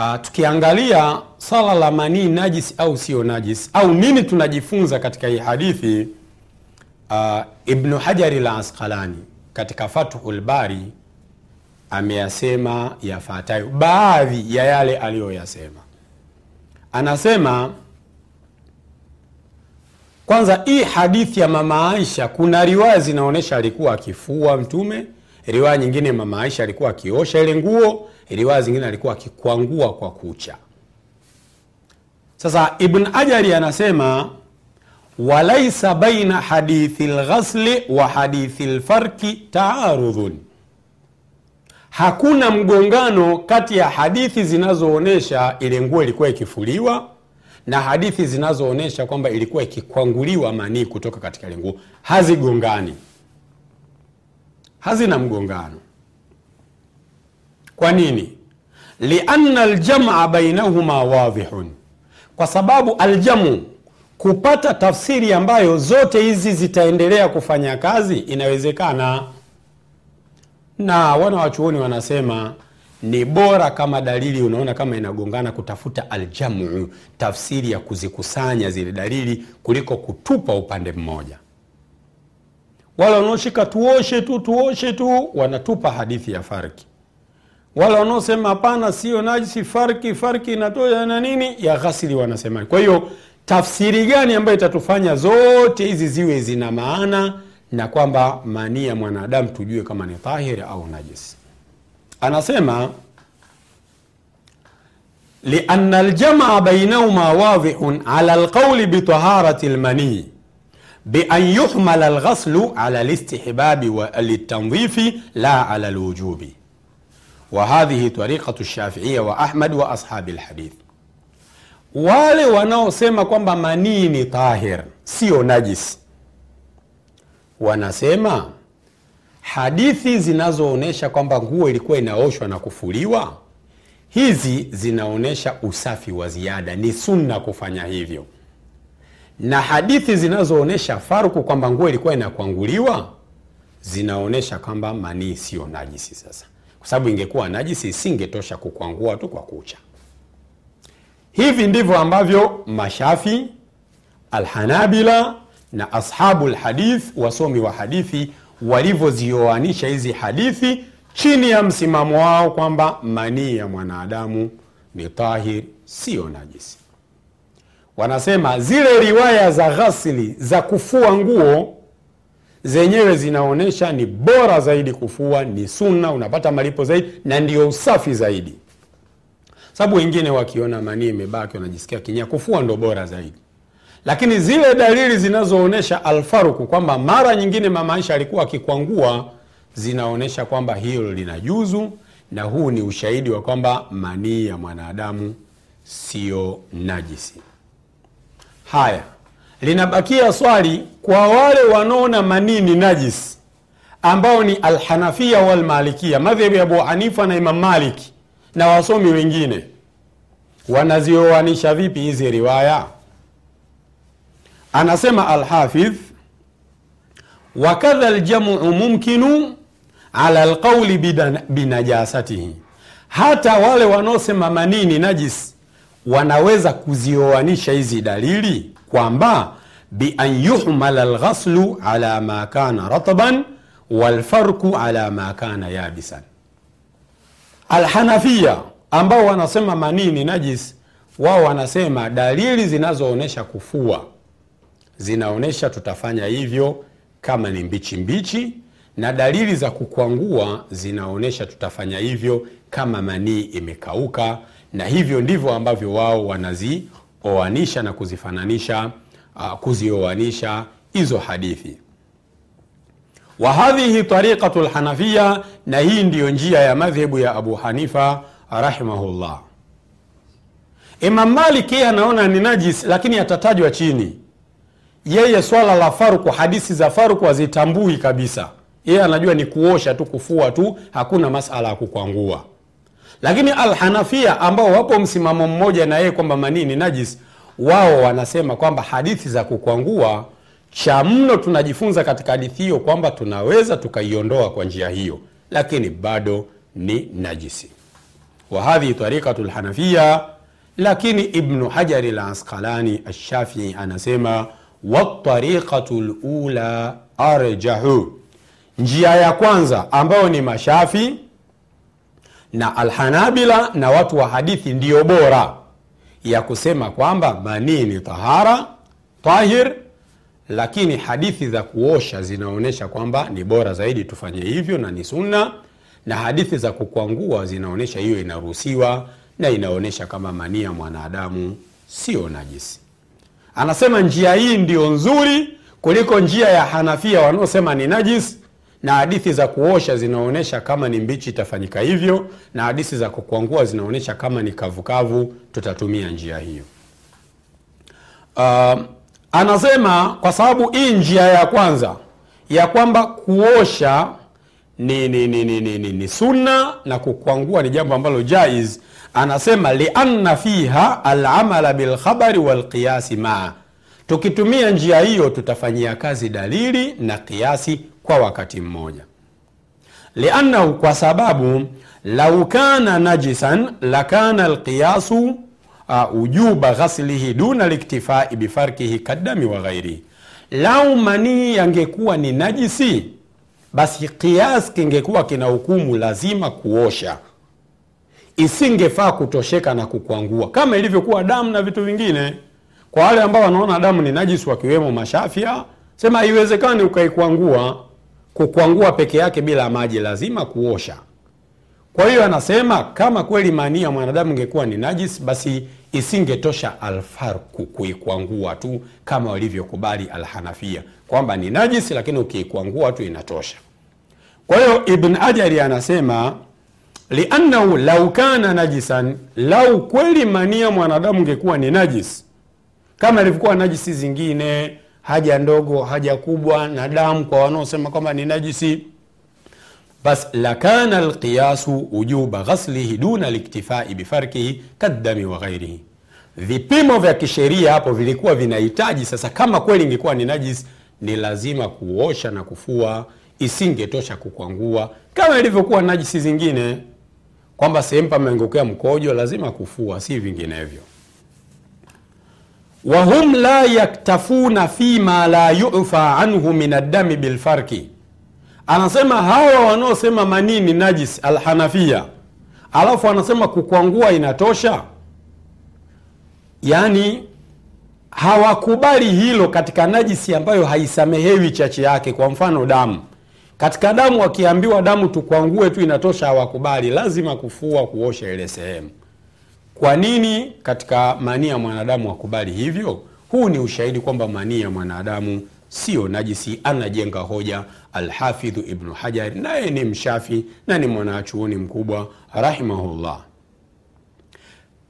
Uh, tukiangalia swala la manii najis au sio najis au nini tunajifunza katika hii hadithi uh, Ibnu Hajari la Asqalani katika Fathul Bari ameyasema yafuatayo, baadhi ya yale aliyoyasema. Anasema kwanza, hii hadithi ya mama Aisha, kuna riwaya zinaonyesha alikuwa akifua Mtume, riwaya nyingine mama Aisha alikuwa akiosha ile nguo, riwaya zingine alikuwa akikwangua kwa kucha. Sasa Ibn Ajari anasema walaisa baina hadithi lghasli wa hadithi lfarki taarudhun, hakuna mgongano kati ya hadithi zinazoonyesha ile nguo ilikuwa ikifuliwa na hadithi zinazoonyesha kwamba ilikuwa ikikwanguliwa manii kutoka katika ile nguo. Hazigongani, hazina mgongano. Kwa nini? lianna aljamaa bainahuma wadhihun, kwa sababu aljamu kupata tafsiri ambayo zote hizi zitaendelea kufanya kazi inawezekana, na wana wachuoni wanasema ni bora kama dalili unaona kama inagongana, kutafuta aljamu, tafsiri ya kuzikusanya zile dalili kuliko kutupa upande mmoja. Wale wanaoshika tuoshe tu tuoshe tu wanatupa hadithi ya farki, wale wanaosema hapana, sio najisi, farki farki inatoa na nini ya ghasili wanasema. Kwa hiyo tafsiri gani ambayo itatufanya zote hizi ziwe zina maana na kwamba manii ya mwanadamu tujue kama ni tahiri au najisi? Anasema liana ljamaa bainahuma wadhihun ala lqauli bitaharati lmanii bian yuhmala alghaslu ala listihbabi litandhifi la ala lwujubi wa hadhihi lshafiiya wa ahmad wa ashabi lhadith wale wanaosema kwamba manii ni tahir sio najis, wanasema hadithi zinazoonyesha kwamba nguo ilikuwa inaoshwa na kufuliwa, hizi zinaonyesha usafi wa ziada, ni sunna kufanya hivyo, na hadithi zinazoonyesha farku kwamba nguo ilikuwa inakwanguliwa zinaonyesha kwamba manii sio najisi. Sasa kwa sababu ingekuwa najisi isingetosha kukwangua tu kwa kucha. Hivi ndivyo ambavyo Mashafi, Alhanabila na ashabu lhadith, wasomi wa hadithi walivyozioanisha hizi hadithi chini ya msimamo wao kwamba manii ya mwanadamu ni tahir, siyo najisi. Wanasema zile riwaya za ghasili za kufua nguo zenyewe zinaonyesha ni bora zaidi kufua, ni sunna, unapata malipo zaidi na ndio usafi zaidi sababu wengine wakiona manii imebaki wanajisikia kinyaa, kufua ndo bora zaidi. Lakini zile dalili zinazoonyesha alfaruku kwamba mara nyingine mama Aisha alikuwa akikwangua zinaonyesha kwamba hilo linajuzu, na huu ni ushahidi wa kwamba manii ya mwanadamu siyo najisi. Haya, linabakia swali kwa wale wanaona manini najis, ambao ni Alhanafia walmalikia, madhehebu ya Abu Hanifa na Imam Malik na wasomi wengine. Wanazioanisha vipi hizi riwaya? Anasema Alhafidh, wakadha ljamuu mumkinu ala lqauli binajasatihi, hata wale wanaosema manini najis wanaweza kuzioanisha hizi dalili kwamba bian yuhmala alghaslu ala ma kana ratban walfarku ala ma kana yabisan. Alhanafia ambao wanasema manii ni najis, wao wanasema dalili zinazoonyesha kufua zinaonyesha tutafanya hivyo kama ni mbichi mbichi, na dalili za kukwangua zinaonyesha tutafanya hivyo kama manii imekauka, na hivyo ndivyo ambavyo wao wanazioanisha na kuzifananisha, uh, kuzioanisha hizo hadithi wa hadhihi tariqatu lhanafiya, na hii ndiyo njia ya madhhebu ya Abu Hanifa rahimahullah. Imam Malik yeye anaona ni najis, lakini atatajwa chini. Yeye swala la faruku, hadithi za faruku hazitambui kabisa. Yeye anajua ni kuosha tu, kufua tu, hakuna masala ya kukwangua. Lakini Alhanafia ambao wapo msimamo mmoja na yeye kwamba manii ni najis, wao wanasema kwamba hadithi za kukwangua cha mno tunajifunza katika hadithi hiyo kwamba tunaweza tukaiondoa kwa njia hiyo, lakini bado ni najisi. wa hadhihi lhanafiya lakini ibnu hajari lasqalani alshafii anasema watariqatu lula arjahu njia ya kwanza ambayo ni mashafi na alhanabila na watu wa hadithi ndiyo bora ya kusema kwamba manii ni tahara tahir lakini hadithi za kuosha zinaonyesha kwamba ni bora zaidi tufanye hivyo na ni sunna na hadithi za kukwangua zinaonyesha hiyo inaruhusiwa na inaonyesha kama manii ya mwanadamu sio najisi. Anasema njia hii ndiyo nzuri kuliko njia ya hanafia wanaosema ni najis na hadithi za kuosha zinaonyesha kama ni mbichi itafanyika hivyo na hadithi za kukwangua zinaonyesha kama ni kavukavu tutatumia njia hiyo. Uh, anasema kwa sababu hii njia ya kwanza ya kwamba kuosha ni, ni, ni, ni, ni, ni, ni sunna na kukwangua ni jambo ambalo jaiz anasema lianna fiha alamala bilkhabari walqiyasi maa tukitumia njia hiyo tutafanyia kazi dalili na kiasi kwa wakati mmoja. Liannahu kwa sababu lau kana najisan lakana alqiyasu uh, ujuba ghaslihi duna liktifai bifarkihi kadami wa ghairihi lau manii yangekuwa ni najisi basi kias kingekuwa kina hukumu lazima kuosha. Isingefaa kutosheka na kukwangua kama ilivyokuwa damu na vitu vingine. Kwa wale ambao wanaona damu ni najisi wakiwemo mashafia sema haiwezekani ukaikwangua kukwangua peke yake bila maji lazima kuosha. Kwa hiyo anasema kama kweli manii ya mwanadamu ingekuwa ni najis basi isingetosha alfarku kuikwangua tu kama walivyokubali alhanafia. Kwamba ni najis lakini ukiikwangua tu inatosha. Kwa hiyo ibn ajari anasema liannahu lau kana najisan lau kweli manii ya mwanadamu ingekuwa ni najis kama ilivyokuwa najisi zingine haja ndogo haja kubwa na damu kwa wanaosema kwamba ni najisi. Bas lakana alqiyasu wujuba ghaslihi duna liktifai bifarkihi kaddami wa ghairihi vipimo vya kisheria hapo vilikuwa vinahitaji sasa kama kweli ingekuwa ni najis ni lazima kuosha na kufua isingetosha kukwangua kama ilivyokuwa najisi zingine. Kwamba sehemu pameongokea mkojo lazima kufua si vinginevyo wahum la yaktafuna fima la yufa anhu min addami bilfarki anasema hawa wanaosema manii ni najis alhanafia alafu anasema kukwangua inatosha? Yaani hawakubali hilo katika najisi ambayo haisamehewi chache yake kwa mfano damu. Katika damu wakiambiwa damu tukwangue tu inatosha hawakubali. Lazima kufua kuosha ile sehemu kwa nini katika manii ya mwanadamu wakubali hivyo? Huu ni ushahidi kwamba manii ya mwanadamu sio najisi anajenga hoja. Alhafidhu ibnu hajar naye ni mshafi na ni mwanachuoni mkubwa rahimahullah.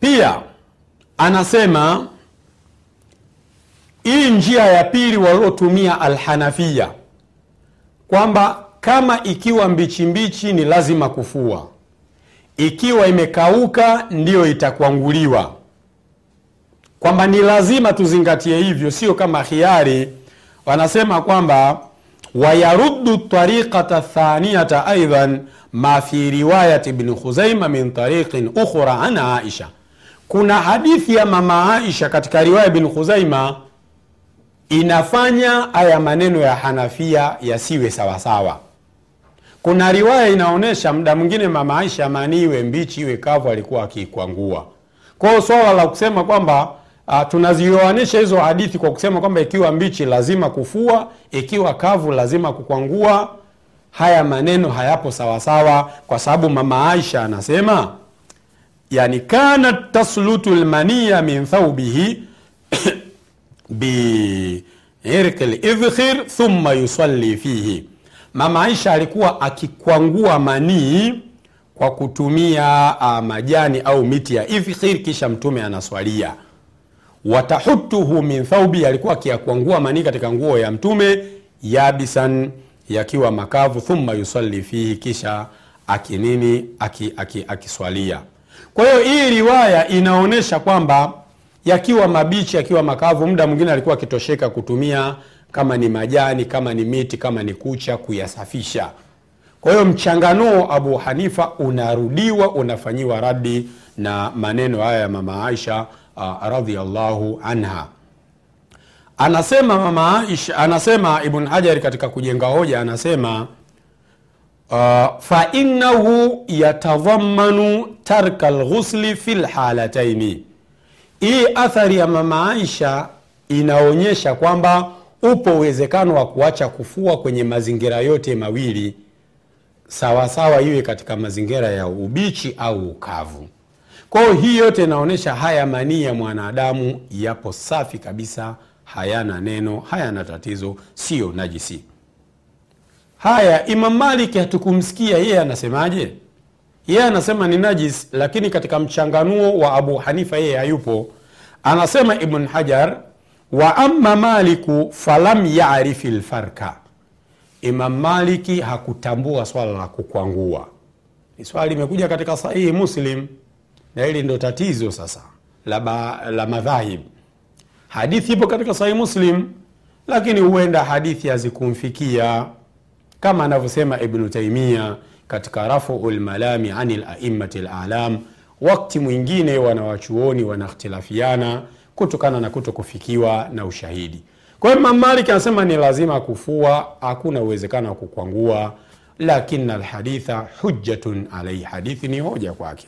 Pia anasema hii njia ya pili waliotumia alhanafia kwamba kama ikiwa mbichi mbichi ni lazima kufua ikiwa imekauka ndiyo itakwanguliwa kwamba ni lazima tuzingatie hivyo sio kama khiari. Wanasema kwamba wayaruddu tariqata thaniyata aidan ma fi riwayat bni khuzaima min tariqin ukhra an aisha. Kuna hadithi ya mama aisha katika riwaya ibn khuzaima inafanya haya maneno ya hanafia yasiwe sawasawa kuna riwaya inaonyesha muda mwingine mama aisha mani iwe mbichi iwe kavu alikuwa akiikwangua kwa hiyo swala la kusema kwamba uh, tunazioanisha hizo hadithi kwa kusema kwamba ikiwa mbichi lazima kufua ikiwa kavu lazima kukwangua. Haya maneno hayapo sawasawa kwa sababu mama aisha anasema yani kanat taslutu lmania min thaubihi biirki lidhkhir thumma yusalli fihi mama aisha alikuwa akikwangua manii kwa kutumia uh, majani au miti ya ifkhir, kisha mtume anaswalia. Watahutuhu min thaubi alikuwa akiyakwangua manii katika nguo ya mtume yabisan yakiwa makavu thumma yusalli fihi kisha akinini akiswalia aki, aki kwa hiyo hii riwaya inaonyesha kwamba yakiwa mabichi yakiwa makavu muda mwingine alikuwa akitosheka kutumia kama ni majani kama ni miti kama ni kucha kuyasafisha. Kwa hiyo mchanganuo abu hanifa unarudiwa unafanyiwa radi na maneno haya ya mama aisha uh, radhiallahu anha. Anasema mama aisha anasema ibn hajari katika kujenga hoja anasema uh, fainahu yatadhamanu tarka lghusli fi lhalataini hii athari ya mama aisha inaonyesha kwamba upo uwezekano wa kuacha kufua kwenye mazingira yote mawili sawasawa iwe katika mazingira ya ubichi au ukavu. Kwa hii yote inaonyesha haya manii ya mwanadamu yapo safi kabisa hayana neno hayana tatizo sio najisi. Haya imam malik hatukumsikia yeye anasemaje? Yeye anasema ni najis lakini katika mchanganuo wa abu hanifa yeye hayupo. Anasema ibn hajar wa ama maliku falam yarifi lfarka imam maliki hakutambua swala la kukwangua. Ni swala limekuja katika sahihi muslim na hili ndo tatizo sasa la, la madhahib. Hadithi ipo katika sahihi muslim lakini huenda hadithi hazikumfikia. Kama anavyosema ibnu taimia katika rafuu lmalami ani laimati lalam wakti mwingine wanawachuoni wanakhtilafiana kutokana na kuto kufikiwa na ushahidi. Kwa hiyo Imam anasema ni lazima kufua hakuna uwezekano wa kukwangua lakini alhaditha hujjatun alaihi hadithi ni hoja kwake.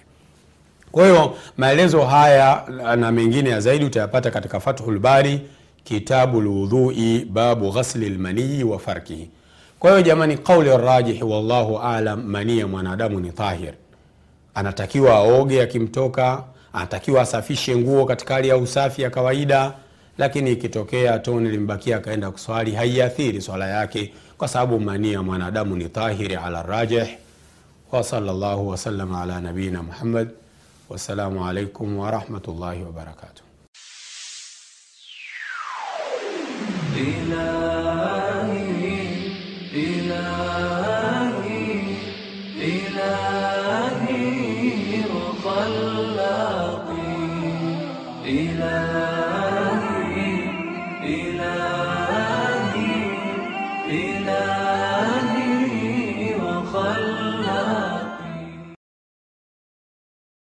Kwa hiyo maelezo haya na mengine ya zaidi utayapata katika fathul bari kitabu lwudhui babu ghasli lmanii wa farkihi kwa hiyo jamani qauli rajihi wallahu alam manii ya mwanadamu ni tahir. Anatakiwa aoge akimtoka anatakiwa asafishe nguo katika hali ya usafi ya kawaida, lakini ikitokea toni limbakia akaenda kuswali, haiathiri swala yake kwa sababu manii ya mwanadamu ni tahiri ala rajih. Wa sallallahu wasallam ala nabiyina Muhammad. Wassalamu alaikum warahmatullahi wabarakatuh.